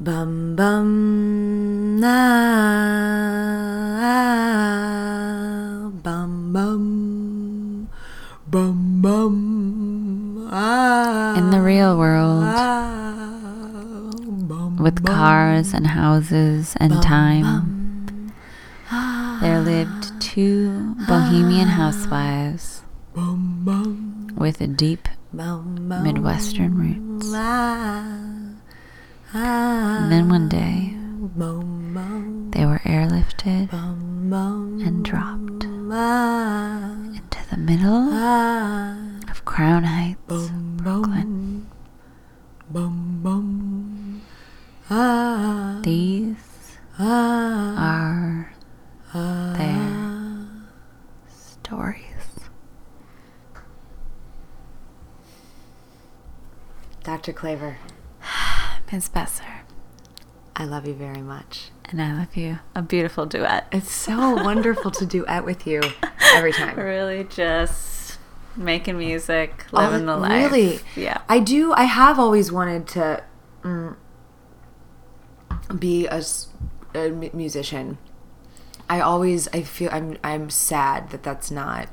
Bum bum ah, bum bum bum bum ah, In the real world, ah, bum, with cars and houses and time, there lived two bohemian housewives bum bum. with deep bum bum. Midwestern roots. And then one day, they were airlifted and dropped into the middle of Crown Heights, Brooklyn. These are their stories. Dr. Claver, Ms. Besser, I love you very much. and I love you. A beautiful duet. It's so wonderful to duet with you every time. Really just making music, Oh, living the life. Really? Yeah. I do. I have always wanted to mm, be a, mu- musician. I always. I feel. I'm. I'm sad that that's not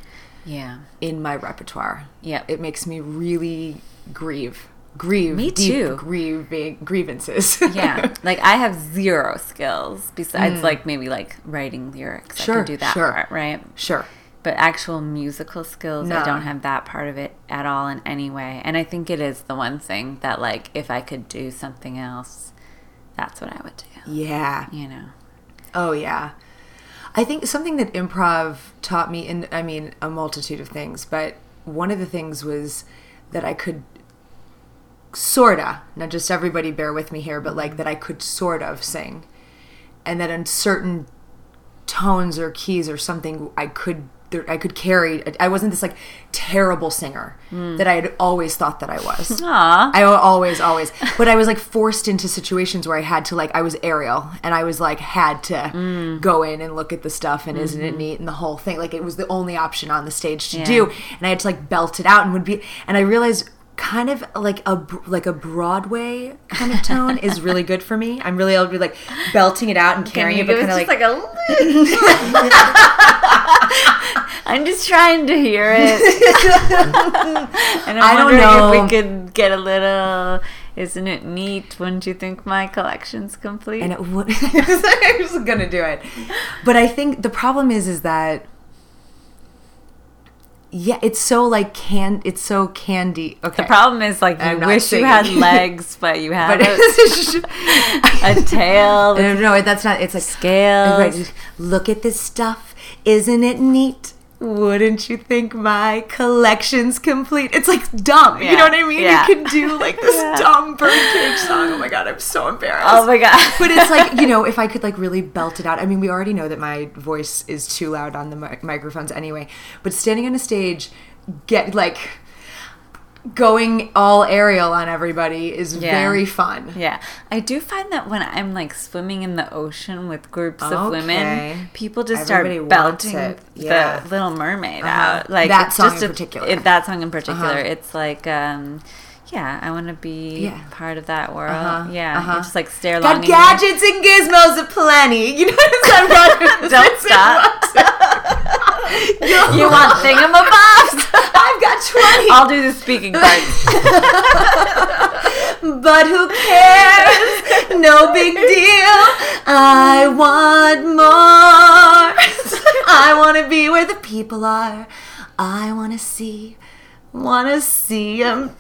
Yeah. in my repertoire. Yeah. It makes me really grieve. Grieve. Me deep too. Grieving grievances. yeah. Like I have zero skills besides like maybe like writing lyrics. I Mm. Sure, can do that sure. part, right? sure. But actual musical skills, I don't have that part of it at all in any way. And I think it is the one thing that like if I could do something else, that's what I would do. Yeah. You know. Oh yeah. I think something that improv taught me, and I mean a multitude of things, but one of the things was that I could sorta, not just everybody bear with me here, but like that I could sort of sing, and that in certain tones or keys or something, I could I could carry. I wasn't this like terrible singer hmm. that I had always thought that I was. Aw. I always, always. But I was like forced into situations where I had to like I was Ariel and I was like had to hmm. go in and look at the stuff and isn't it mm-hmm. neat and the whole thing. Like it was the only option on the stage to Yeah. do, and I had to like belt it out and would be. And I realized kind of like a like a Broadway kind of tone is really good for me. I'm really able to be like belting it out and carrying it, but kind of like, a I'm just trying to hear it. and I'm I don't know. if we could get a little. Isn't it neat? Wouldn't you think my collection's complete? and it would I was gonna do it. But I think the problem is is that yeah, it's so like can it's so candy. Okay. the problem is like you wish singing. you had legs, but you have a, a tail, no, no, that's not. It's like scales. Right, Look at this stuff. Isn't it neat? Wouldn't you think my collection's complete? It's like dumb. You know what I mean? yeah. You can do like this Yeah. dumb birdcage song. Oh my god, I'm so embarrassed. Oh my god! but it's like you know if i could like really belt it out i mean we already know that my voice is too loud on the mi- microphones anyway but standing on a stage get like going all Ariel on everybody is Yeah. very fun Yeah, I do find that when I'm like swimming in the ocean with groups of women, people just Everybody start belting. Yeah. the Little Mermaid Uh-huh. out. Like That song just in a- particular. it- that song in particular, Uh-huh. it's like, um, yeah, I want to be Yeah. part of that world. Uh-huh. Yeah, Uh-huh. just like stare got gadgets and gizmos aplenty you know what i'm saying Don't stop. You want thingamabobs? i've got 20 I'll do the speaking part. But who cares? No big deal. I want more. I want to be where the people are. I want to see, want to see them.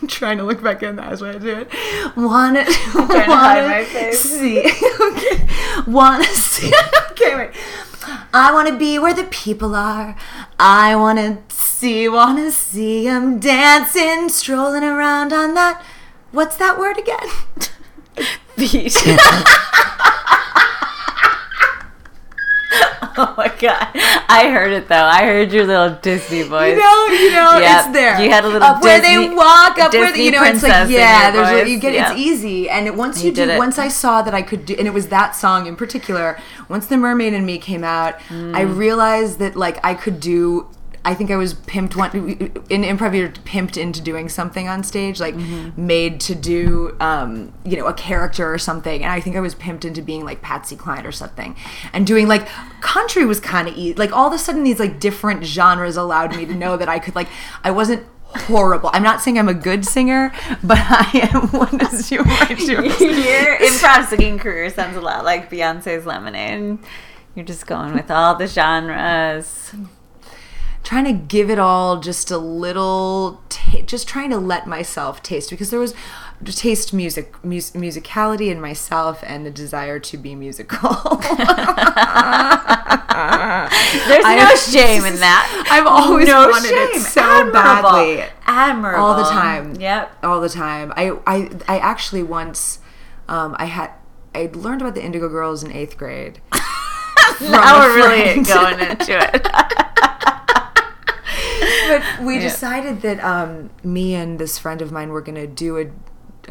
I'm trying to look back in the eyes when I do it. Want to, trying to hide my face. See, okay. Want to see. Okay, wait. I want to be where the people are. I want to see, want to see them dancing, strolling around on that. What's that word again? Beach. oh my god! I heard it though. I heard your little Disney voice. You know, you know, Yep. it's there. You had a little up where they walk, up where they, Disney you know, it's like yeah. There's voice. you get Yep. it's easy, and once you, You do, did it. once I saw that I could do, and it was that song in particular. Once the Mermaid in Me came out, I Mm. realized that like I could do I think I was pimped one in improv. You're pimped into doing something on stage, like Mm-hmm. made to do, um, you know, a character or something. And I think I was pimped into being like Patsy Cline or something, and doing like country was kind of easy. Like all of a sudden, these like different genres allowed me to know that I could like I wasn't horrible. I'm not saying I'm a good singer, but I am one might do. Your improv singing career sounds a lot like Beyonce's Lemonade. You're just going with all the genres. Trying to give it all just a little ta just trying to let myself taste because there was taste music mus- musicality in myself and the desire to be musical There's no shame in that. I've always no wanted it so Admirable. badly. Admirable. all the time Yep. all the time i i, I actually once um, i had i learned about the indigo girls in eighth grade Now we're really going into it. But we Yeah. decided that um, me and this friend of mine were going to do a,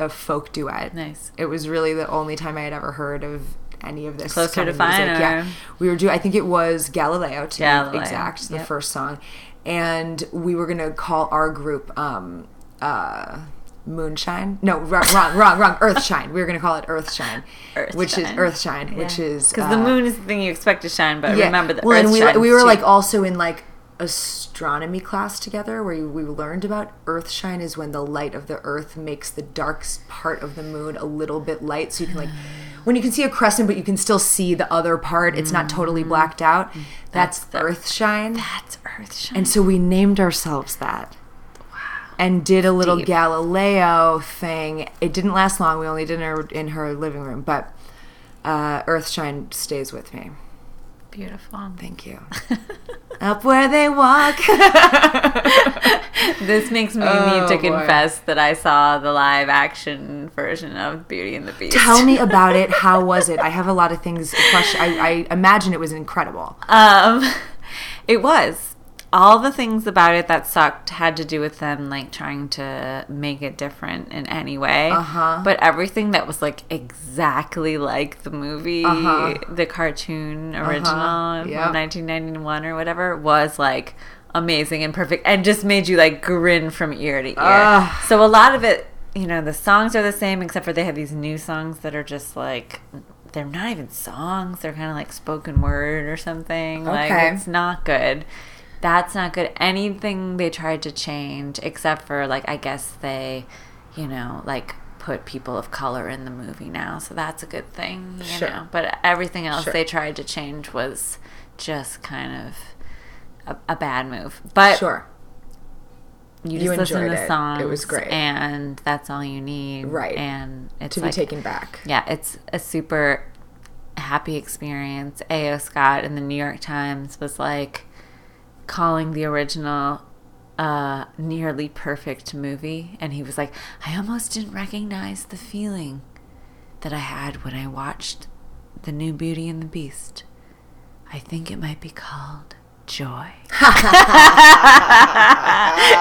a folk duet. Nice. It was really the only time I had ever heard of any of this. Closer kind to of Fine, music. or- Yeah, we were doing. I think it was Galileo to Galileo, exact, the yep. first song, and we were going to call our group. Um, uh, Moonshine? No, wrong, wrong, wrong, wrong. Earthshine. We were going to call it Earthshine, which is Earthshine. Earthshine, which is because uh, the moon is the thing you expect to shine, but remember that well, Earth and we, we were too. like also in like astronomy class together where we learned about earthshine is when the light of the earth makes the dark part of the moon a little bit light so you can like when you can see a crescent but you can still see the other part it's not totally blacked out that's, Mm-hmm. That's the- earth that's Earth shine. and so we named ourselves that and did a little Deep. Galileo thing. It didn't last long. We only did it in her, in her living room, but uh, Earthshine stays with me. Beautiful. Thank you. Up where they walk. This makes me Oh, need to boy. confess that I saw the live action version of Beauty and the Beast. Tell me about it. How was it? I have a lot of things. I, I imagine it was incredible. Um, it was. All the things about it that sucked had to do with them like trying to make it different in any way. Uh-huh. But everything that was like exactly like the movie, Uh-huh. the cartoon original Yep. from 1991 or whatever, was like amazing and perfect and just made you like grin from ear to ear. Ugh. So a lot of it, you know, the songs are the same except for they have these new songs that are just like they're not even songs. They're kind of like spoken word or something. Like Okay. it's not good. That's not good. Anything they tried to change except for like I guess they, you know, like put people of color in the movie now. So that's a good thing, you Sure. know. But everything else Sure. they tried to change was just kind of a, a bad move. But Sure. you You just listen to it. It was great. and that's all you need. Right. And it's To like, be taken back. Yeah, it's a super happy experience. A.O. Scott in the New York Times was like calling the original a nearly perfect movie, and he was like, I almost didn't recognize the feeling that I had when I watched the new Beauty and the Beast. I think it might be called joy.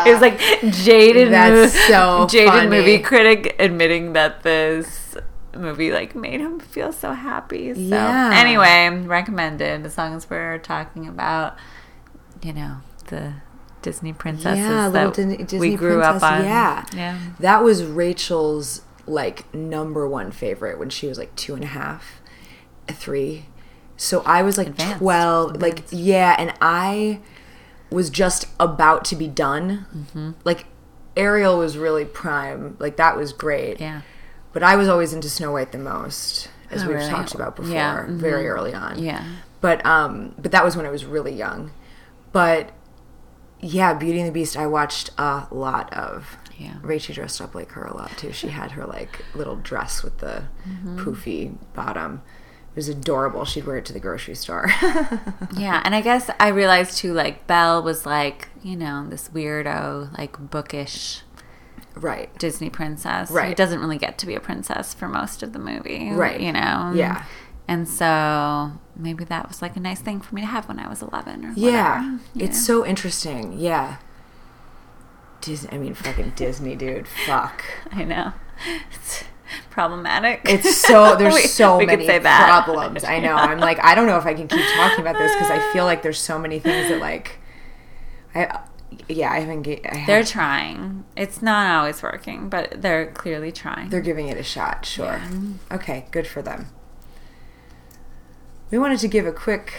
it was like jaded, That's so jaded funny. movie critic admitting that this movie like made him feel so happy. So Yeah. anyway, recommended the songs we're talking about. You know the Disney princesses Yeah, little that Disney, we Disney grew up on. Yeah, yeah. That was Rachel's like number one favorite when she was like two and a half, three. So I was like Advanced. twelve, like yeah, and I was just about to be done. Mm-hmm. Like Ariel was really prime, like that was great. Yeah. But I was always into Snow White the most, as Oh, we've really? talked about before, Yeah, mhm. very early on. Yeah. But um, but that was when I was really young. But yeah, Beauty and the Beast, I watched a lot of. Yeah. Rachel dressed up like her a lot too. She had her like little dress with the Mm-hmm. poofy bottom. It was adorable. She'd wear it to the grocery store. Yeah, and I guess I realized too, like Belle was like, you know, this weirdo, like bookish right. Disney princess. Who Right. doesn't really get to be a princess for most of the movie. Right. You know? Yeah. And so maybe that was like a nice thing for me to have when I was 11 or Yeah. whatever. It's so interesting. Yeah. Disney. I mean, fucking Disney, dude. Fuck. I know. It's problematic. It's so there's We- so we many problems. I know. I'm like I don't know if I can keep talking about this because I feel like there's so many things that like I yeah, I haven't. I have, They're trying. It's not always working, but they're clearly trying. they're giving it a shot. Sure. Yeah. Okay, good for them. We wanted to give a quick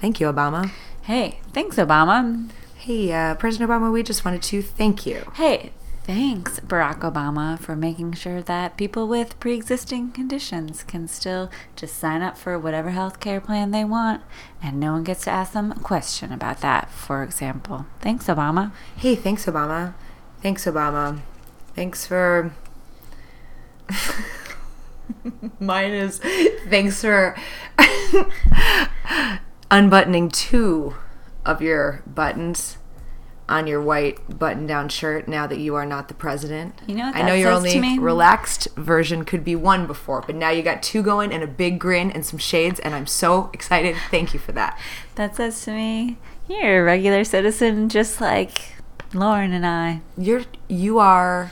thank you, Obama. Hey, thanks, Obama. Hey, uh, President Obama, we just wanted to thank you. Hey, thanks, Barack Obama, for making sure that people with pre existing conditions can still just sign up for whatever health care plan they want, and no one gets to ask them a question about that, for example. Thanks, Obama. Hey, thanks, Obama. Thanks, Obama. Thanks for. Mine is thanks for unbuttoning two of your buttons on your white button-down shirt now that you are not the president. You know what I know your only relaxed version could be one before, but now you got two going and a big grin and some shades, and I'm so excited. Thank you for that. That says to me, you're a regular citizen just like Lauren and I. you're you are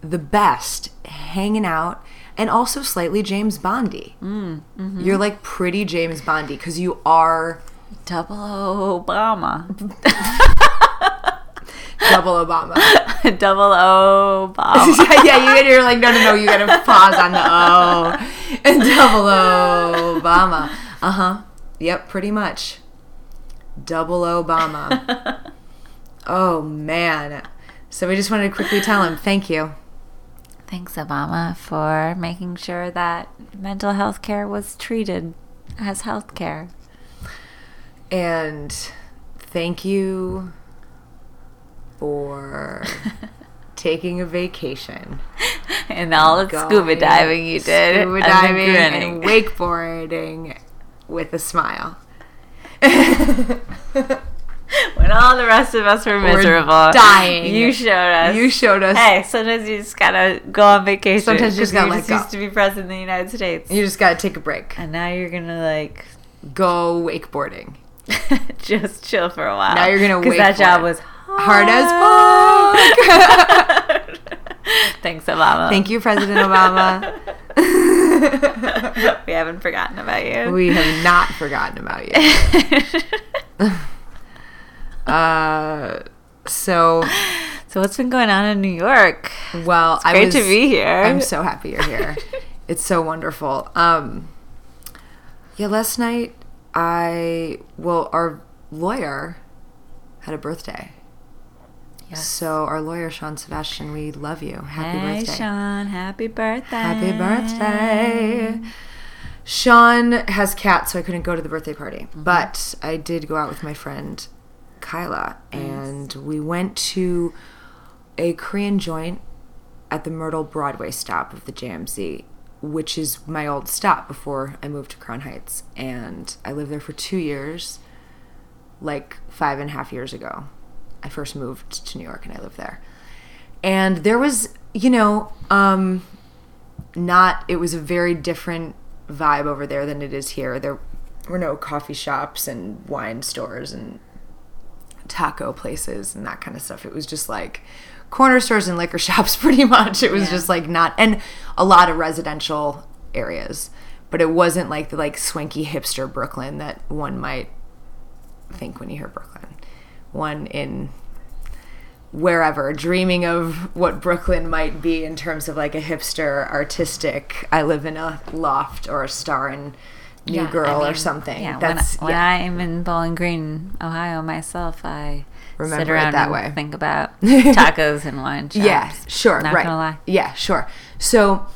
the best hanging out and also slightly James Bondy. Mm, You're like pretty James Bondy because you are Double Obama. double Obama. Double Obama. yeah, you, you're like no, no, no. You gotta pause on the O and double Obama. Uh huh. Yep, pretty much. Double Obama. oh man. So we just wanted to quickly tell him thank you. Thanks, Obama, for making sure that mental health care was treated as health care. And thank you for taking a vacation. And all the scuba diving you did. Scuba diving and wakeboarding with a smile. when all the rest of us were miserable. dying. You showed us. You showed us. Hey, sometimes you just gotta go on vacation. Sometimes you just gotta you just go. used to be president of the United States. You just gotta take a break. and now you're gonna like Go wakeboarding. just chill for a while. Now you're gonna wake. because that job was Hard as fuck. Thanks, Obama. Thank you, President Obama. we haven't forgotten about you. we have not forgotten about you. Uh, so, so what's been going on in New York? well, I Great was, to be here. I'm so happy you're here. it's so wonderful. Um, yeah, last night I well, our lawyer had a birthday. Yes. So our lawyer Sean Sebastian, we love you. Happy hey, birthday. Sean. Happy birthday. Happy birthday. Sean has cats, so I couldn't go to the birthday party. But I did go out with my friend Kyla, and we went to a Korean joint at the Myrtle Broadway stop of the JMZ, which is my old stop before I moved to Crown Heights. And I lived there for two years, like five and a half years ago. I first moved to New York and I lived there. And there was, you know, um, not it was a very different vibe over there than it is here there were no coffee shops and wine stores and taco places and that kind of stuff it was just like corner stores and liquor shops pretty much it was Yeah. just like not and a lot of residential areas but it wasn't like the like swanky hipster brooklyn that one might think when you hear brooklyn one in wherever, dreaming of what Brooklyn might be in terms of like a hipster, artistic. I live in a loft or a star in New Yeah, I Girl or something. Yeah, That's when, when. I'm in Bowling Green, Ohio myself, I sit Remember it around that and way. think about tacos and wine shops. yeah, sure, Not right. gonna lie. Yeah, sure. So,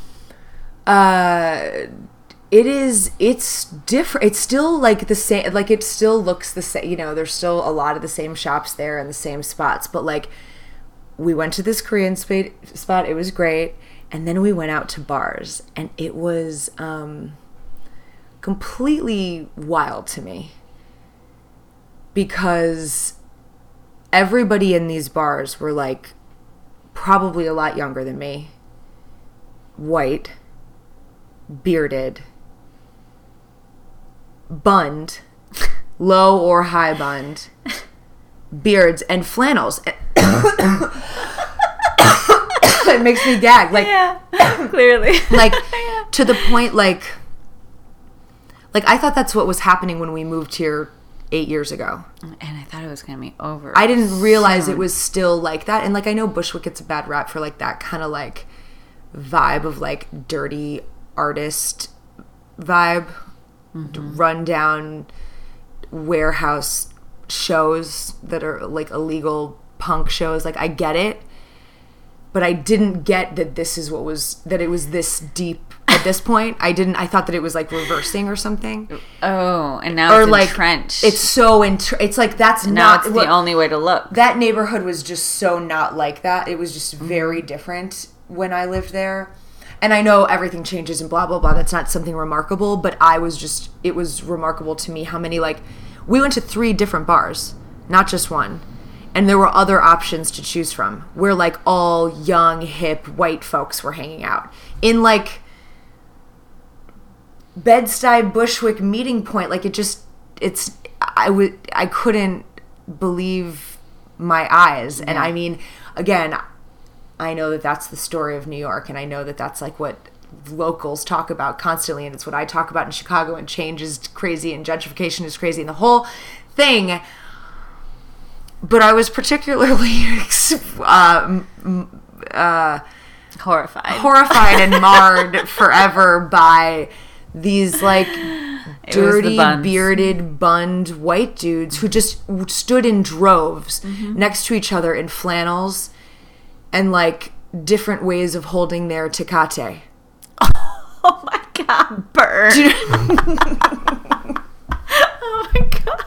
uh, it is. It's different. It's still like the same. Like it still looks the same. You know, there's still a lot of the same shops there and the same spots. But like, we went to this Korean spot. It was great, and then we went out to bars, and it was um, completely wild to me because everybody in these bars were like probably a lot younger than me, white, bearded, bunned, low or high bunned, beards, and flannels. it makes me gag. Like, Yeah, clearly. like to the point like like I thought that's what was happening when we moved here eight years ago. And I thought it was going to be over. I didn't realize soon. it was still like that. And like I know Bushwick gets a bad rap for like that kind of like vibe of like dirty artist vibe, mm-hmm. run down warehouse shows that are like illegal punk shows. Like I get it, but I didn't get that this is what was that it was this deep at this point. I didn't. I thought that it was like reversing or something. Oh, and now Or it's like entrenched. it's so entr- It's like that's now not it's look, the only way to look. that neighborhood was just so not like that. It was just Mm-hmm. very different when I lived there. And I know everything changes and blah blah blah. That's not something remarkable, but I was just it was remarkable to me how many like we went to three different bars, not just one. And there were other options to choose from where like all young, hip, white folks were hanging out. In like Bed-Stuy Bushwick meeting point like it just it's I would I couldn't believe my eyes. And I mean again I know that that's the story of New York and I know that that's like what locals talk about constantly and it's what I talk about in Chicago and change is crazy and gentrification is crazy and the whole thing. But I was particularly um, uh, Horrified. horrified and marred forever by these like dirty bearded bunned white dudes who just stood in droves Mm-hmm. next to each other in flannels and like different ways of holding their tecate. oh my god, burn. oh my god.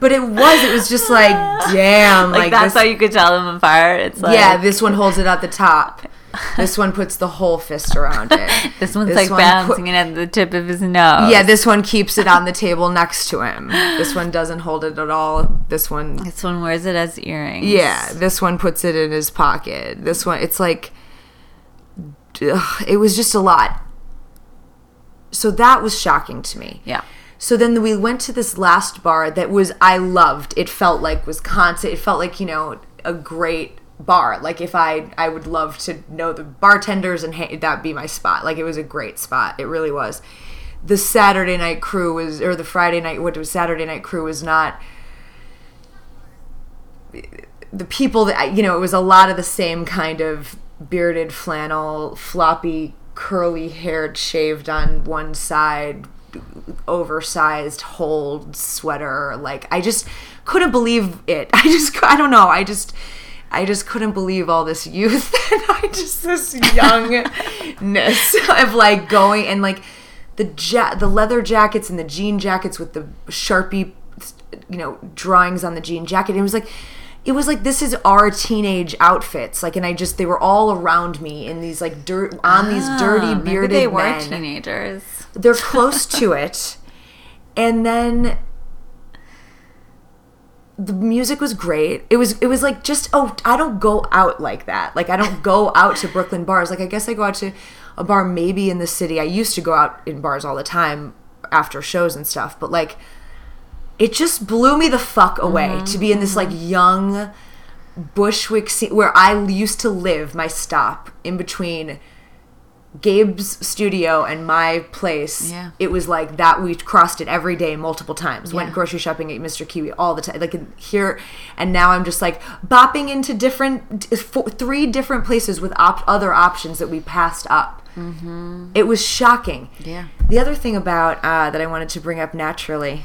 But it was it was just like damn Like, like, that's this, how you could tell them apart. It's like yeah this one holds it at the top. This one puts the whole fist around it. This one's This like one balancing it at the tip of his nose. Yeah, this one keeps it on the table next to him. This one doesn't hold it at all. This one This one wears it as earrings. Yeah, this one puts it in his pocket. This one, it's like, ugh, it was just a lot. So that was shocking to me. Yeah. So then we went to this last bar that was I loved. It felt like Wisconsin. It felt like you know a great bar. Like if I I would love to know the bartenders and ha- that'd be my spot. Like it was a great spot. It really was. The Saturday night crew was or the Friday night what was Saturday night crew was not the people that you know it was a lot of the same kind of bearded flannel floppy curly haired shaved on one side oversized hold sweater like i just couldn't believe it i just i don't know i just i just couldn't believe all this youth and i just this youngness of like going and like the ja- the leather jackets and the jean jackets with the sharpie you know drawings on the jean jacket. It was like it was like this is our teenage outfits. Like and i just they were all around me in these like dirt on these ah, dirty Oh, maybe they were men. teenagers. they're close to it. And then the music was great. It was it was like just oh i don't go out like that. Like i don't go out to brooklyn bars. Like i guess i go out to a bar maybe in the city. I used to go out in bars all the time after shows and stuff but like it just blew me the fuck away mm-hmm. to be in this like young bushwick scene where i used to live my stop in between Gabe's studio and my place, Yeah. it was like that. We crossed it every day, multiple times. Went grocery shopping at Mr. Kiwi all the time. Like here, and now I'm just like bopping into different, four, three different places with op- other options that we passed up. Mm-hmm. It was shocking. Yeah. The other thing about uh, that I wanted to bring up naturally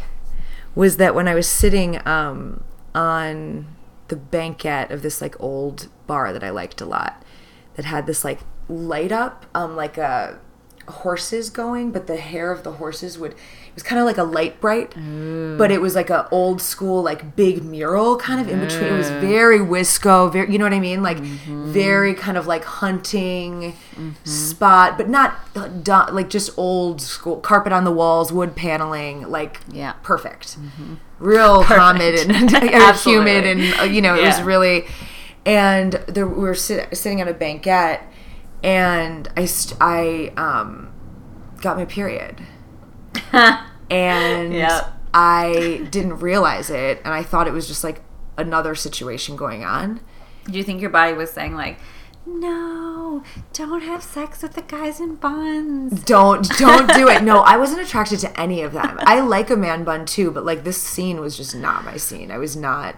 was that when I was sitting um, on the banquette of this like old bar that I liked a lot, that had this like light up, um, like a horses going, but the hair of the horses would it was kind of like a Lite-Brite, but it was like a old school like big mural kind of in between. It was very Wisco, very you know what I mean, like very kind of like hunting spot, but not uh, like just old school carpet on the walls, wood paneling, like Yeah. perfect, real humid and humid and uh, you know it was really. And there, we were sit, sitting at a banquette, and I st- I um got my period, and Yep. I didn't realize it, and I thought it was just like another situation going on. Do you think your body was saying like, no, don't have sex with the guys in buns. Don't don't do it. No, I wasn't attracted to any of them. I like a man bun too, but like this scene was just not my scene. I was not.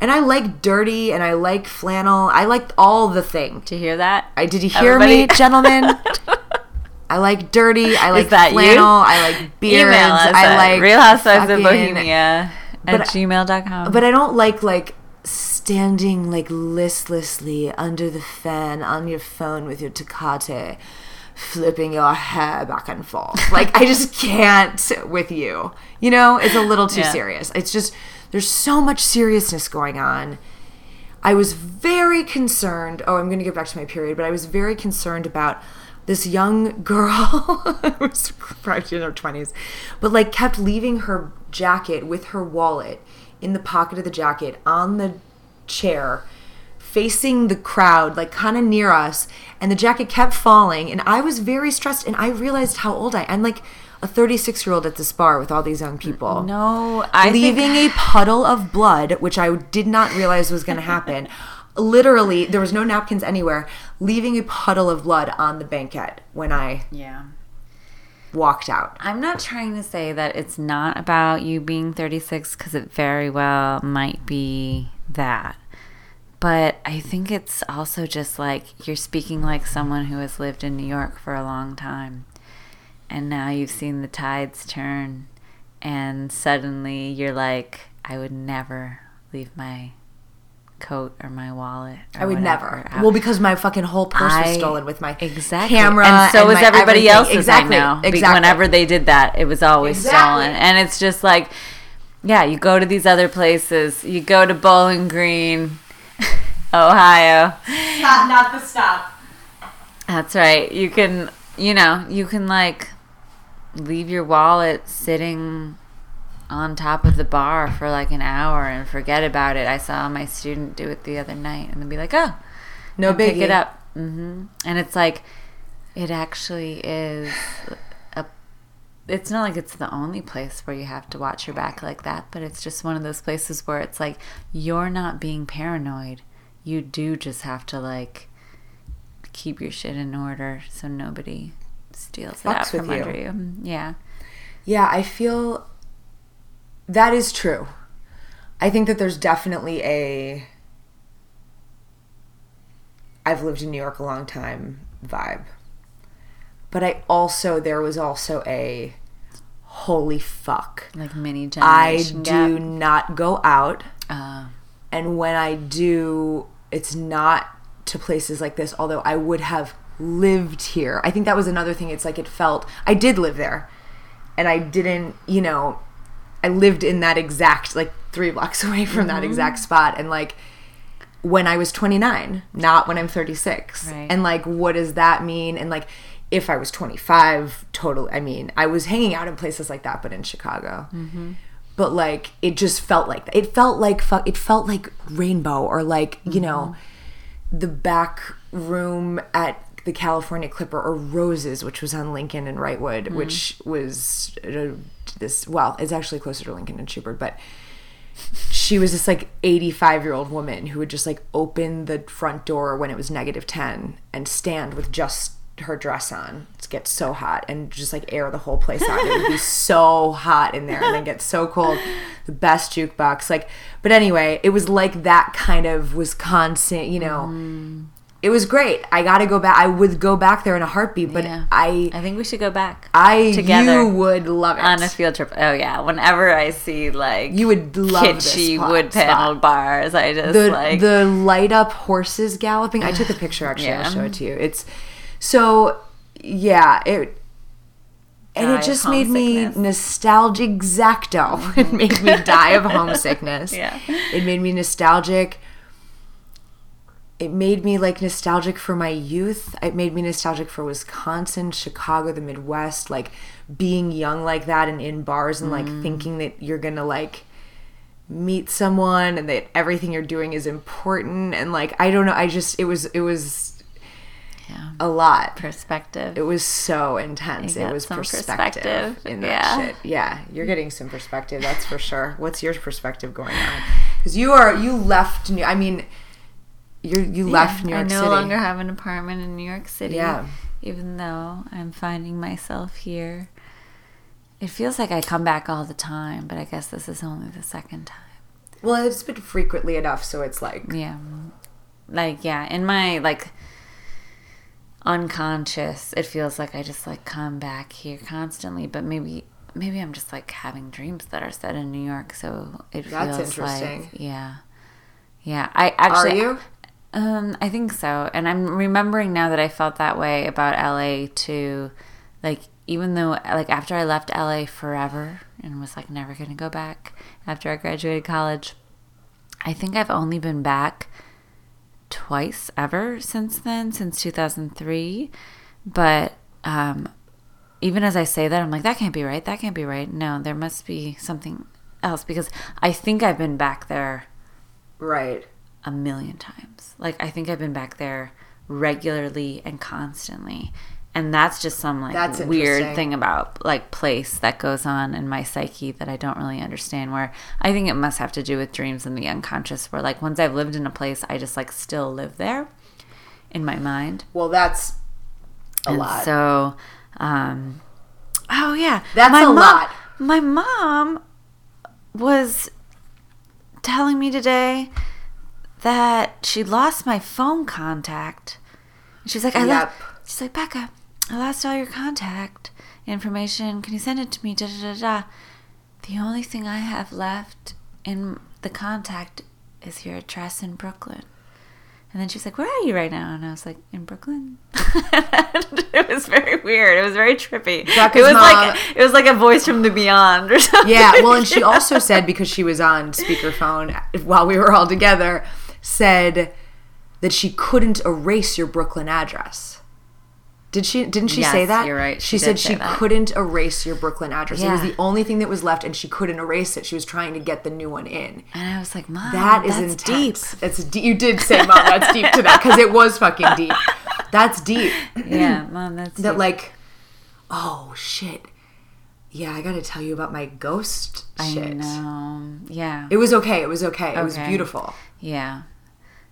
And I like dirty and I like flannel. I liked all the thing. Did you hear that? I did you hear me, gentlemen? I like dirty. I like that you? flannel. I like beards. I at like Real Housewives of Bohemia at But- gmail.com. But I don't like like standing like listlessly under the fan on your phone with your Tecate, flipping your hair back and forth. Like I just can't with you. You know, it's a little too Yeah. serious. It's just there's so much seriousness going on. I was very concerned. Oh, I'm going to get back to my period, but I was very concerned about this young girl who was probably in her 20s, but like kept leaving her jacket with her wallet in the pocket of the jacket on the chair facing the crowd like kind of near us and the jacket kept falling and I was very stressed and I realized how old I I'm like a 36 year old at this bar with all these young people no, I leaving think, a puddle of blood, which I did not realize was going to happen. Literally, there was no napkins anywhere. Leaving a puddle of blood on the banquette when I yeah. walked out. I'm not trying to say that it's not about you being 36 because it very well might be that. But I think it's also just like you're speaking like someone who has lived in New York for a long time. And now you've seen the tides turn. And suddenly you're like, I would never leave my coat or my wallet. or I would whatever never. Well, because my fucking whole purse was stolen with my exactly. camera, and so was my everybody everything. else's. Exactly. I know. Exactly. Whenever they did that, it was always Exactly. stolen, and it's just like, yeah, you go to these other places. You go to Bowling Green, Ohio. not, not the stop. That's right. You can, you know, you can like leave your wallet sitting on top of the bar for like an hour and forget about it. I saw my student do it the other night and then be like, oh, No biggie. pick it up. hmm And it's like, it actually is a. It's not like it's the only place where you have to watch your back like that, but it's just one of those places where it's like you're not being paranoid. You do just have to like keep your shit in order so nobody steals it out with from you. under you. Yeah. Yeah, I feel that is true. I think that there's definitely a I've lived in New York a long time vibe. But I also there was also a holy fuck. Like mini I generation do gap. not go out Uh, and when I do it's not to places like this although I would have lived here. I think that was another thing it's like it felt I did live there and I didn't, you know, I lived in that exact like 3 blocks away from that mm-hmm. exact spot and like when I was 29, not when I'm 36. Right. And like what does that mean and like if I was 25, totally I mean, I was hanging out in places like that but in Chicago mm-hmm. but like it just felt like that. It felt like fu- it felt like rainbow or like you know mm-hmm. the back room at the California Clipper or Roses, which was on Lincoln and Wrightwood, which was uh, this. Well, it's actually closer to Lincoln and Schubert, but she was this like 85 year old woman who would just like open the front door when it was negative 10 and stand with just her dress on to get so hot and just like air the whole place out. It would be so hot in there and then get so cold. The best jukebox. Like, but anyway, it was like that kind of Wisconsin, you know. It was great. I got to go back. I would go back there in a heartbeat, but Yeah. I, I think we should go back. I, together you would love it. on a field trip. Oh yeah, whenever I see like You would love this kitschy spot- wood spot. paneled bars, I just the like the light up horses galloping. I took a picture actually. Yeah. I'll show it to you. It's so yeah. It and it just made me nostalgic. Exacto. It made me die of homesickness. Yeah. It made me nostalgic. It made me like nostalgic for my youth. It made me nostalgic for Wisconsin, Chicago, the Midwest, like being young like that and in bars and like Mm. thinking that you're gonna like meet someone and that everything you're doing is important and like I don't know, I just it was it was yeah. a lot. perspective. It was so intense. It was perspective, perspective. in that Yeah. shit. Yeah, you're getting some perspective. That's for sure. What's your perspective going on? Because you are you left. New, I mean, you you left New York City. I no City. longer have an apartment in New York City. Yeah. Even though I'm finding myself here. It feels like I come back all the time, but I guess this is only the second time. well, it's been frequently enough, so it's like Yeah. Like, yeah, in my, like, unconscious, it feels like I just, like, come back here constantly, but maybe. Maybe I'm just like having dreams that are set in New York, so it feels like That's feels interesting. like yeah, yeah. I actually are you? Um, I think so. And I'm remembering now that I felt that way about LA too. Like even though like after I left LA forever and was like never going to go back after I graduated college, I think I've only been back twice ever since then, since 2003. But um even as I say that, I'm like that can't be right. That can't be right. No, there must be something else because I think I've been back there Right. A million times. Like I think I've been back there regularly and constantly. And that's just some like That's weird thing about like place that goes on in my psyche that I don't really understand where I think it must have to do with dreams and the unconscious where like once I've lived in a place I just like still live there in my mind. Well, that's a and lot. So um oh yeah. That's my a mom, lot. My mom was telling me today that she lost my phone contact. She's like, I Yep. left. She's like, Becca, I lost all your contact information. Can you send it to me? Da da da da. The only thing I have left in the contact is your address in Brooklyn. And then she's like, "Where are you right now?" And I was like, "In Brooklyn." it was very weird. It was very trippy. Becca's it was mom- like it was like a voice from the beyond or something. yeah, well, and she also said because she was on speakerphone while we were all together, said that she couldn't erase your Brooklyn address. Did she? Didn't she Yes, say that? you're right. She, She said she that. couldn't erase your Brooklyn address. It was the only thing that was left, and she couldn't erase it. She was trying to get the new one in. And I was like, "Mom, That is that's deep." intense. It's deep. You did say, "Mom, that's deep" to that because it was fucking deep. That's deep. Yeah, mom, that's that deep. like oh shit yeah i gotta tell you about my ghost I shit know. Yeah, it was okay it was okay it was beautiful yeah.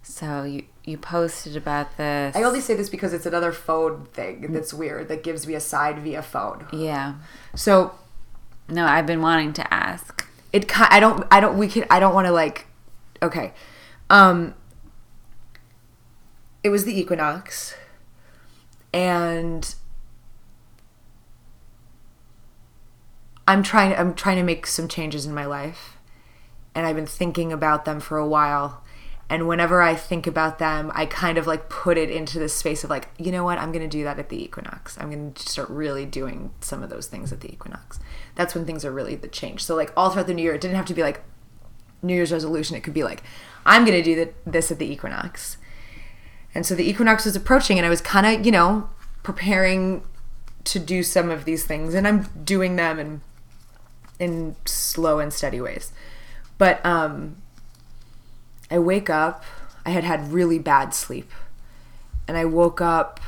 So you you posted about this. i only say this because it's another phone thing that's weird that gives me a side via phone yeah. so No, I've been wanting to ask. it i don't i don't we can i don't want to like okay um it was the equinox and i'm trying i'm trying to make some changes in my life and i've been thinking about them for a while and whenever i think about them i kind of like put it into this space of like you know what? I'm going to do that at the equinox. I'm going to start really doing some of those things at the equinox. That's when things are really the change. So like all throughout the new year it didn't have to be like new year's resolution. It could be like i'm going to do the, this at the equinox. And so the equinox was approaching and i was kind of you know preparing to do some of these things. And i'm doing them in in slow and steady ways. But um i wake up i had had really bad sleep and i woke up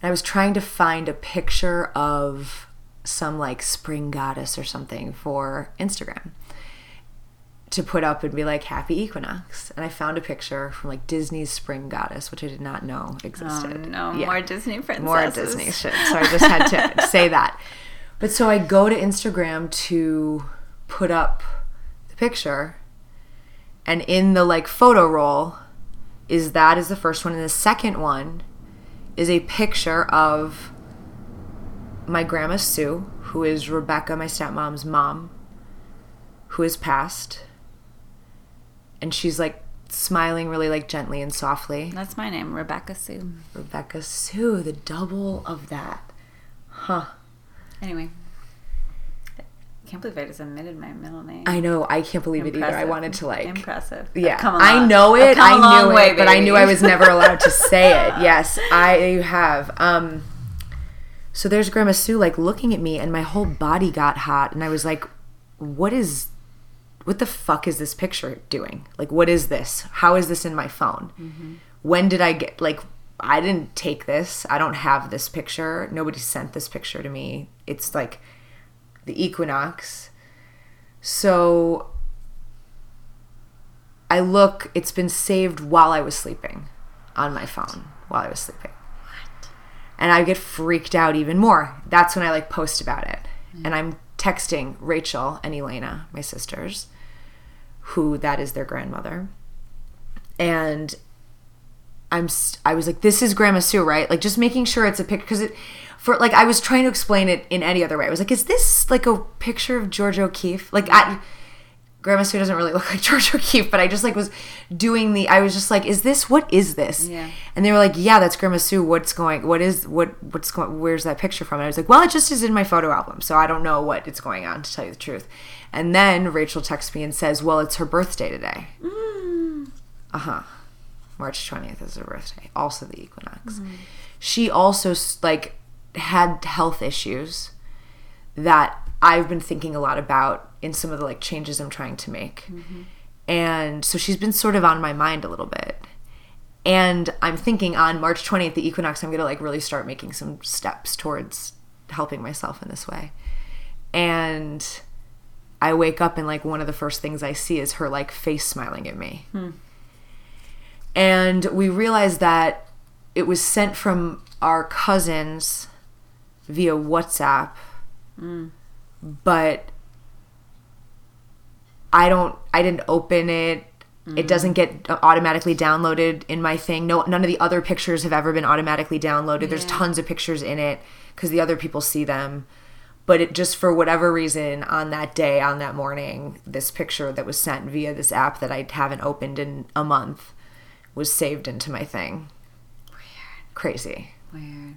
and i was trying to find a picture of some like spring goddess or something for instagram to put up and be like happy equinox and i found a picture from like disney's spring goddess which i did not know existed Oh, no, Yeah more Disney princesses. more Disney shit. So I just had to say that. But so I go to Instagram to put up the picture, and in the like photo roll is that is the first one, and the second one is a picture of my grandma Sue, who is Rebecca, my stepmom's mom, who has passed, and she's like smiling really like gently and softly. That's my name, Rebecca Sue. Rebecca Sue, the double of that. Huh. Anyway, can't believe I just admitted my middle name. I know. I can't believe it either. I wanted to like. impressive. Yeah, I know it. I knew way, it, but I knew I was never allowed to say it. Yes, I have. Um, so there's Grandma Sue like looking at me, and my whole body got hot, and I was like, "What is? What the fuck is this picture doing? Like, what is this? How is this in my phone? Mm-hmm. When did I get like?" I didn't take this. I don't have this picture. Nobody sent this picture to me. It's like the equinox. So I look, it's been saved while I was sleeping on my phone while I was sleeping. And I get freaked out even more. That's when I like post about it. Mm. And I'm texting Rachel and Elena, my sisters, who that is their grandmother. And I'm I was like, this is Grandma Sue, right? Like just making sure it's a picture because it for like I was trying to explain it in any other way. I was like, is this like a picture of George O'Keeffe? Like I Grandma Sue doesn't really look like George O'Keeffe, but I just like was doing the I was just like, is this what is this? Yeah. And they were like, yeah, that's Grandma Sue. What's going what is what what's going where's that picture from? And I was like, well, it just is in my photo album, so I don't know what it's going on to tell you the truth. And then Rachel texts me and says, well, it's her birthday today. Uh-huh. March 20th is her birthday, also the equinox. She also like had health issues that I've been thinking a lot about in some of the like changes I'm trying to make. Mm-hmm. And so she's been sort of on my mind a little bit. And I'm thinking on March 20th, the equinox, I'm going to like really start making some steps towards helping myself in this way. And I wake up and like one of the first things I see is her like face smiling at me. Hmm. And we realized that it was sent from our cousins via WhatsApp, mm. but I don't, I didn't open it. It mm. doesn't get uh, automatically downloaded in my thing. No, none of the other pictures have ever been automatically downloaded. There's tons of pictures in it because the other people see them. But it just for whatever reason on that day, on that morning, this picture that was sent via this app that I haven't opened in a month was saved into my thing. Weird. Crazy. Weird.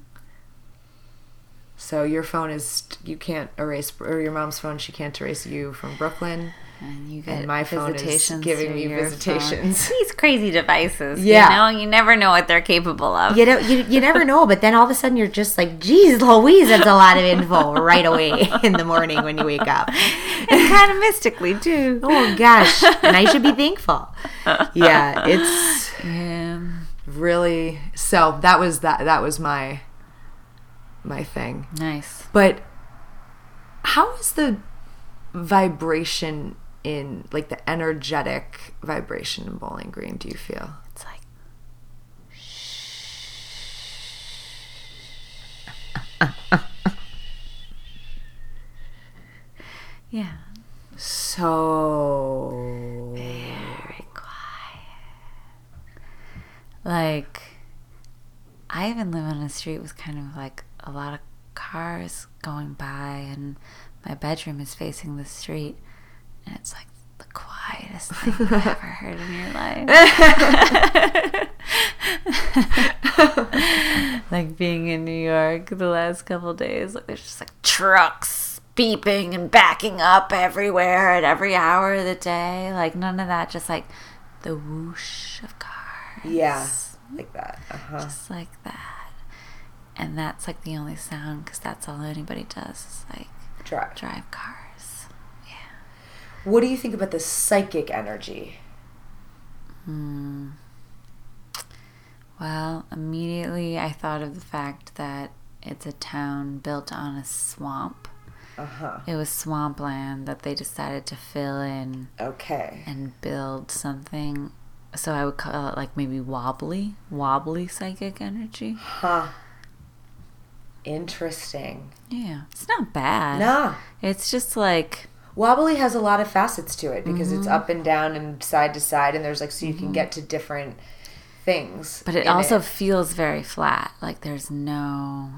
So your phone is you can't erase or your mom's phone she can't erase you from Brooklyn. And you get And my phone is visitations giving me visitations. phone. These crazy devices. Yeah. You know, you never know what they're capable of. You know, you, you never know, but then all of a sudden you're just like, geez, Louise, that's a lot of info right away in the morning when you wake up. and kind of mystically, too. Oh gosh, and I should be thankful. Yeah, it's Yeah. really so that was that that was my my thing. Nice. But how is the vibration in like the energetic vibration in Bowling Green do you feel? It's like, yeah. So Very quiet. Like, I even live on a street with kind of like a lot of cars going by, and my bedroom is facing the street, and it's like the quietest thing you've ever heard in your life. like being in New York the last couple days, like there's just like trucks beeping and backing up everywhere at every hour of the day. Like none of that, just like the whoosh of cars. yeah, like that. Uh-huh. Just like that. And that's like the only sound because that's all anybody does is like Drive. drive cars. Yeah. What do you think about the psychic energy? Hmm. Well, immediately I thought of the fact that it's a town built on a swamp. Uh-huh. It was swampland that they decided to fill in Okay. and build something. So I would call it like maybe wobbly, wobbly psychic energy. Huh. Interesting. Yeah, it's not bad. Nah. It's just like Wobbly has a lot of facets to it because it's Mm-hmm. up and down and side to side, and there's like so you can get to different things. But it also feels very flat. Like there's no,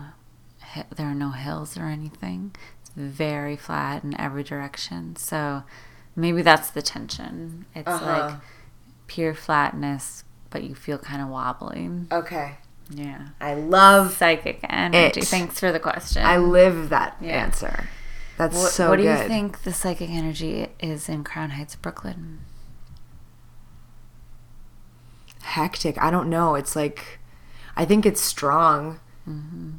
there are no hills or anything. It's very flat in every direction. So maybe that's the tension. It's Uh-huh. like pure flatness, but you feel kind of wobbly. Okay. Yeah. I love. Psychic energy. It. Thanks for the question. I live that Yeah. answer. That's what, so what do good. you think the psychic energy is in Crown Heights, Brooklyn? Hectic. I don't know. It's like, I think it's strong, Mm-hmm.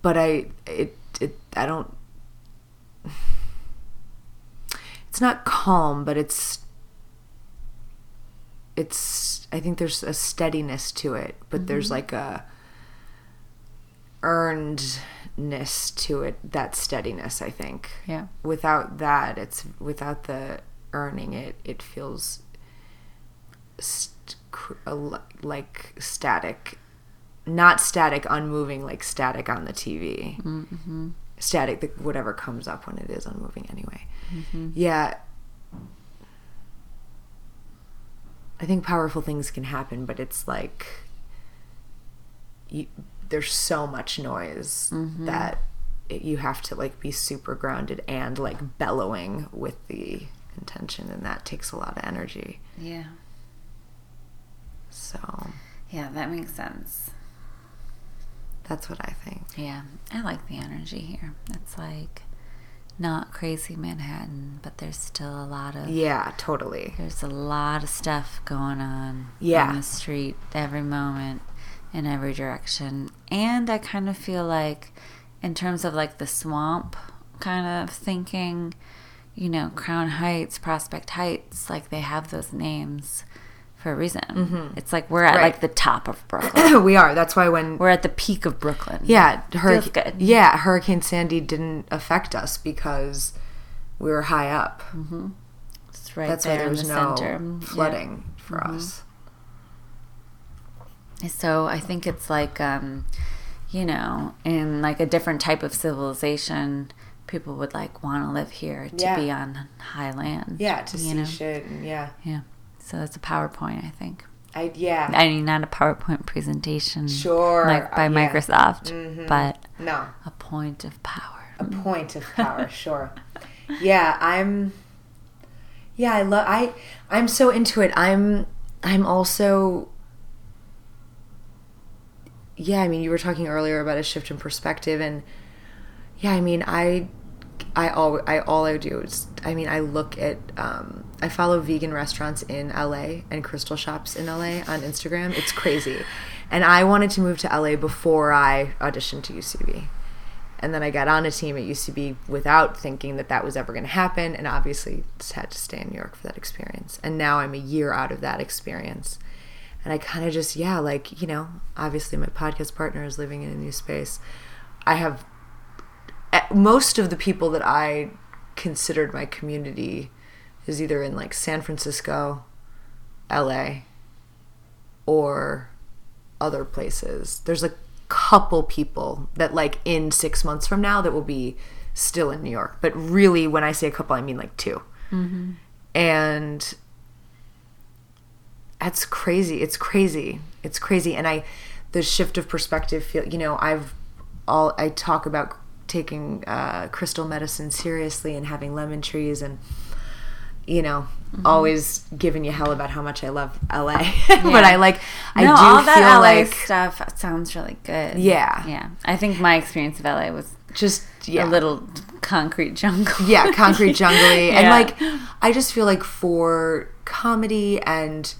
but I it it I don't. It's not calm, but it's. It's. I think there's a steadiness to it, but there's like a earnedness to it. That steadiness, I think. Yeah. without that it's without the earning it it feels st- cr- like static, not static, unmoving, like static on the TV. Mm-hmm. Static, the, whatever comes up when it is unmoving anyway. Yeah. I think powerful things can happen, but it's like you, there's so much noise mm-hmm. that it, you have to like be super grounded and like bellowing with the intention, and that takes a lot of energy. Yeah. So Yeah, that makes sense. that's what I think. Yeah, I like the energy here. It's like not crazy Manhattan, but there's still a lot of Yeah, totally. there's a lot of stuff going on Yeah. on the street every moment in every direction. And I kind of feel like in terms of like the swamp kind of thinking, you know, Crown Heights, Prospect Heights, like they have those names for a reason. It's like we're at Mm-hmm. Right. like the top of Brooklyn. we are. That's why when we're at the peak of Brooklyn. Yeah, hurricane. good. Yeah, Hurricane Sandy didn't affect us because we were high up. It's right That's there why there in was the no center. Yeah. flooding for us. So I think it's like, um, you know, in like a different type of civilization, people would like want to live here to Yeah. be on high land. Yeah, to see know? shit and yeah. Yeah. So it's a PowerPoint, I think. I yeah. I mean, not a PowerPoint presentation, Sure, like by uh, yeah. Mm-hmm. Microsoft, but no. a point of power. A point of power, sure. Yeah, I'm Yeah, I love I I'm so into it. I'm I'm also Yeah, I mean, you were talking earlier about a shift in perspective and yeah, I mean, I I all I all I do is I mean, I look at um I follow vegan restaurants in LA and crystal shops in LA on Instagram. It's crazy. And I wanted to move to LA before I auditioned to UCB. And then I got on a team at UCB without thinking that that was ever going to happen. And obviously, just had to stay in New York for that experience. And now I'm a year out of that experience. And I kind of just, yeah, like, you know, obviously my podcast partner is living in a new space. I have most of the people that I considered my community is either in like San Francisco, LA, or other places. There's a couple people that like in six months from now that will be still in New York. But really, when I say a couple, I mean like 2 mm-hmm. And that's crazy. It's crazy. It's crazy. And I, the shift of perspective feel, you know, I've all, I talk about taking uh, crystal medicine seriously and having lemon trees and, you know, always giving you hell about how much I love LA. but I like, I no, do all feel that LA like stuff sounds really good. Yeah. Yeah. I think my experience of LA was just, yeah. a little concrete jungle. yeah, concrete jungly, and like I just feel like for comedy and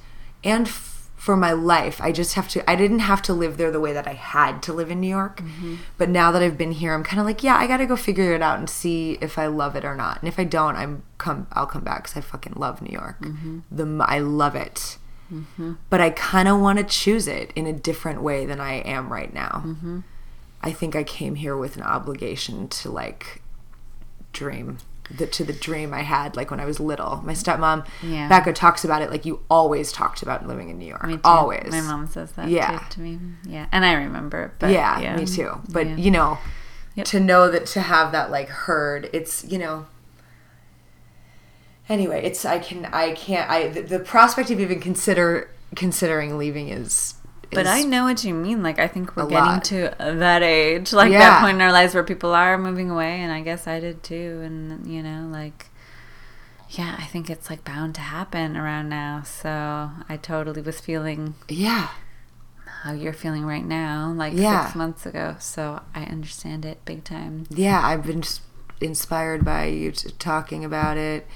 and for my life, I just have to. I didn't have to live there the way that I had to live in New York, mm-hmm. but now that I've been here, I'm kind of like, yeah, I got to go figure it out and see if I love it or not. And if I don't, I'm come. I'll come back because I fucking love New York. Mm-hmm. The m- I love it. Mm-hmm. But I kind of want to choose it in a different way than I am right now. I think I came here with an obligation to like dream the, to the dream I had like when I was little. My stepmom Yeah. Becca talks about it like you always talked about living in New York. Always. My mom says that Yeah. to me. Yeah. And I remember it. But yeah, yeah, me too. But Yeah. you know, Yep. to know that to have that like heard, it's you know. Anyway, it's I can I can't I the, the prospect of even consider considering leaving is. But I know what you mean. Like, I think we're getting lot. to that age, like Yeah. that point in our lives where people are moving away, and I guess I did too. And you know, like, yeah, I think it's like bound to happen around now. So I totally was feeling Yeah. how you're feeling right now, like Yeah. six months ago. So I understand it big time. yeah, I've been inspired by you t- talking about it.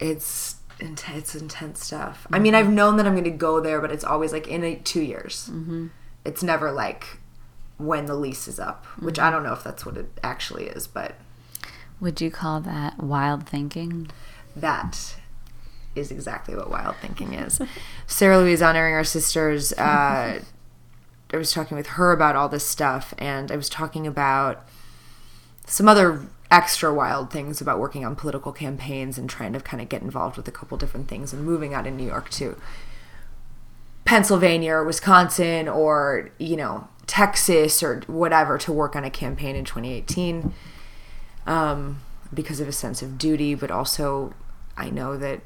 It's int- it's intense stuff. I mean, I've known that I'm going to go there, but it's always like in a, two years. Mm-hmm. It's never like when the lease is up, which I don't know if that's what it actually is, but Would you call that wild thinking? that is exactly what wild thinking is. Sarah Louise honoring our sisters. Uh, I was talking with her about all this stuff, and I was talking about some other extra wild things about working on political campaigns and trying to kind of get involved with a couple different things and moving out in New York to Pennsylvania or Wisconsin or, you know, Texas or whatever to work on a campaign in 2018 um, because of a sense of duty, but also I know that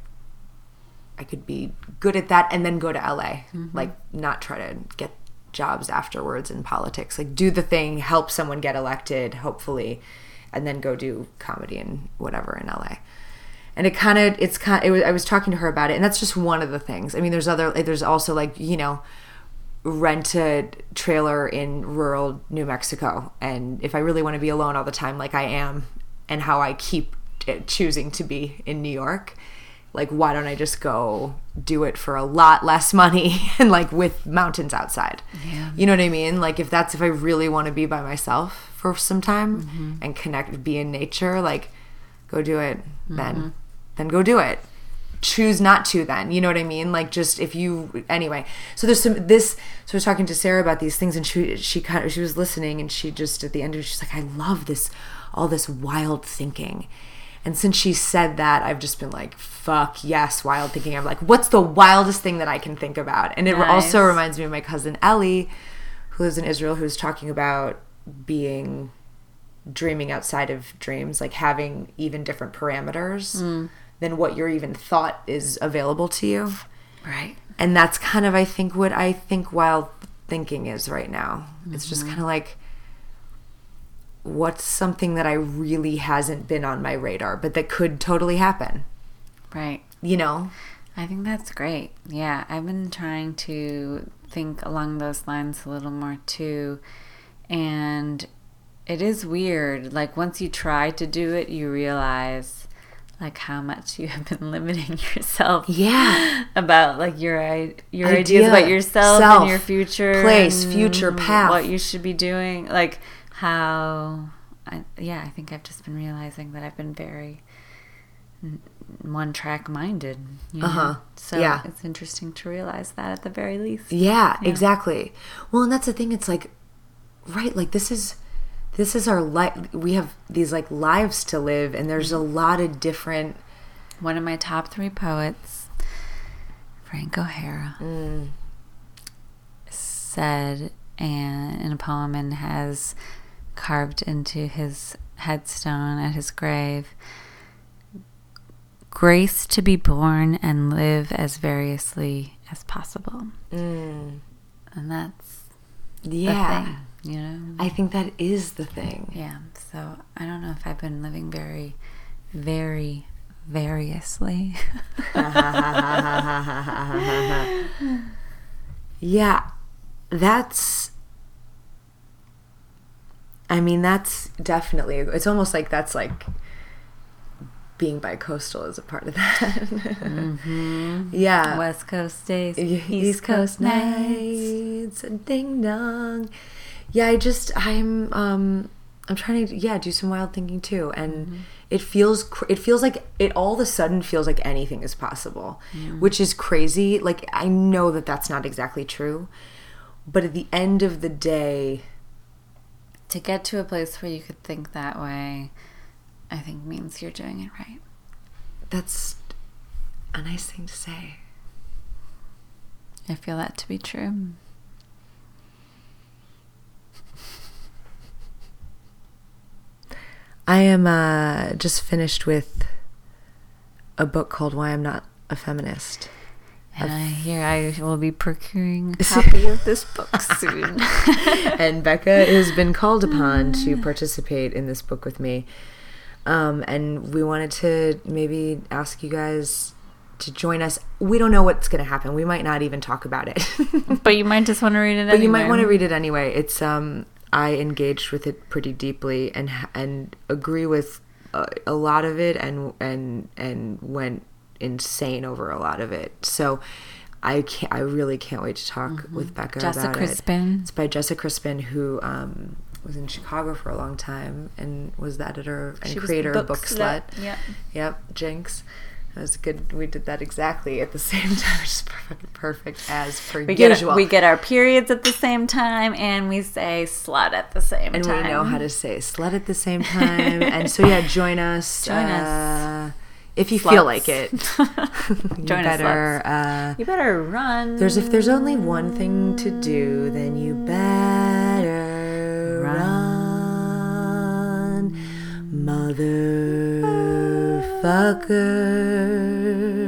I could be good at that and then go to LA. Like, not try to get jobs afterwards in politics. Like, do the thing, help someone get elected, hopefully, and then go do comedy and whatever in LA. And it kind of, it's kind it was, I was talking to her about it, and that's just one of the things. I mean, there's other, there's also like, you know, rent a trailer in rural New Mexico. And if I really want to be alone all the time, like I am, and how I keep uh, choosing to be in New York, like why don't I just go do it for a lot less money and like with mountains outside? Yeah. You know what I mean? Like if that's if I really want to be by myself for some time mm-hmm. and connect, be in nature, like go do it then. Mm-hmm. Then go do it choose not to then you know what i mean like just if you anyway so there's some this so i was talking to sarah about these things and she she kind of she was listening and she just at the end of it she's like i love this all this wild thinking and since she said that i've just been like fuck yes wild thinking i'm like what's the wildest thing that i can think about and it also reminds me of my cousin ellie who lives in israel who's talking about being dreaming outside of dreams, like having even different parameters hmm. than what you're even thought is available to you. Right. And that's kind of, I think, what I think wild thinking is right now. It's just mm-hmm. kind of like, what's something that I really hasn't been on my radar, but that could totally happen, Right. you know? I think that's great. Yeah, I've been trying to think along those lines a little more too. And it is weird. Like once you try to do it, you realize like how much you have been limiting yourself. Yeah. About like your your Idea, ideas about yourself self, and your future place, future path. what you should be doing. Like how I, yeah, I think I've just been realizing that I've been very one track minded. You know? Uh-huh. So Yeah. it's interesting to realize that at the very least. Yeah, exactly. Well, and that's the thing. It's like, right? Like this is, this is our life. We have these like lives to live, and there's a lot of different. One of my top three poets, Frank O'Hara, Mm. said and in a poem and has carved into his headstone at his grave grace to be born and live as variously as possible. Mm, And that's yeah, the thing, you know? I think that is the thing. Yeah, so I don't know if I've been living very, very variously. Yeah, that's. I mean, that's definitely. It's almost like that's like being bicoastal is a part of that. mm-hmm. Yeah. West Coast days, Y- East, Coast, nights. nights, ding dong. Yeah, I just I'm um I'm trying to yeah do some wild thinking too, and it feels cr- it feels like it all of a sudden feels like anything is possible, which is crazy. Like I know that that's not exactly true, but at the end of the day, To get to a place where you could think that way, I think means you're doing it right. that's a nice thing to say. I feel that to be true. I am uh, just finished with a book called Why I'm Not a Feminist. And I hear I will be procuring a copy of this book soon. and Becca has been called upon to participate in this book with me. Um, and we wanted to maybe ask you guys to join us. We don't know what's going to happen. We might not even talk about it. but you might just want to read it but you might anyway. want to read it anyway. It's um I engaged with it pretty deeply and and agree with a, a lot of it and and and went insane over a lot of it. So I can't, I really can't wait to talk mm-hmm. with Becca Jessica about Crispin. it. It's by Jessica Crispin, who um, was in Chicago for a long time and was the editor and she creator of Bookslut. Yeah. Yep, Jinx. That was good. We did that exactly at the same time, which is perfect, perfect as per we usual. Get our, we get our periods at the same time, and we say slut at the same and time. And we know how to say slut at the same time. and so, yeah, join us. Join uh, us if you sluts. feel like it, you better uh, you better run. There's if there's only one thing to do, then you better run, run motherfucker.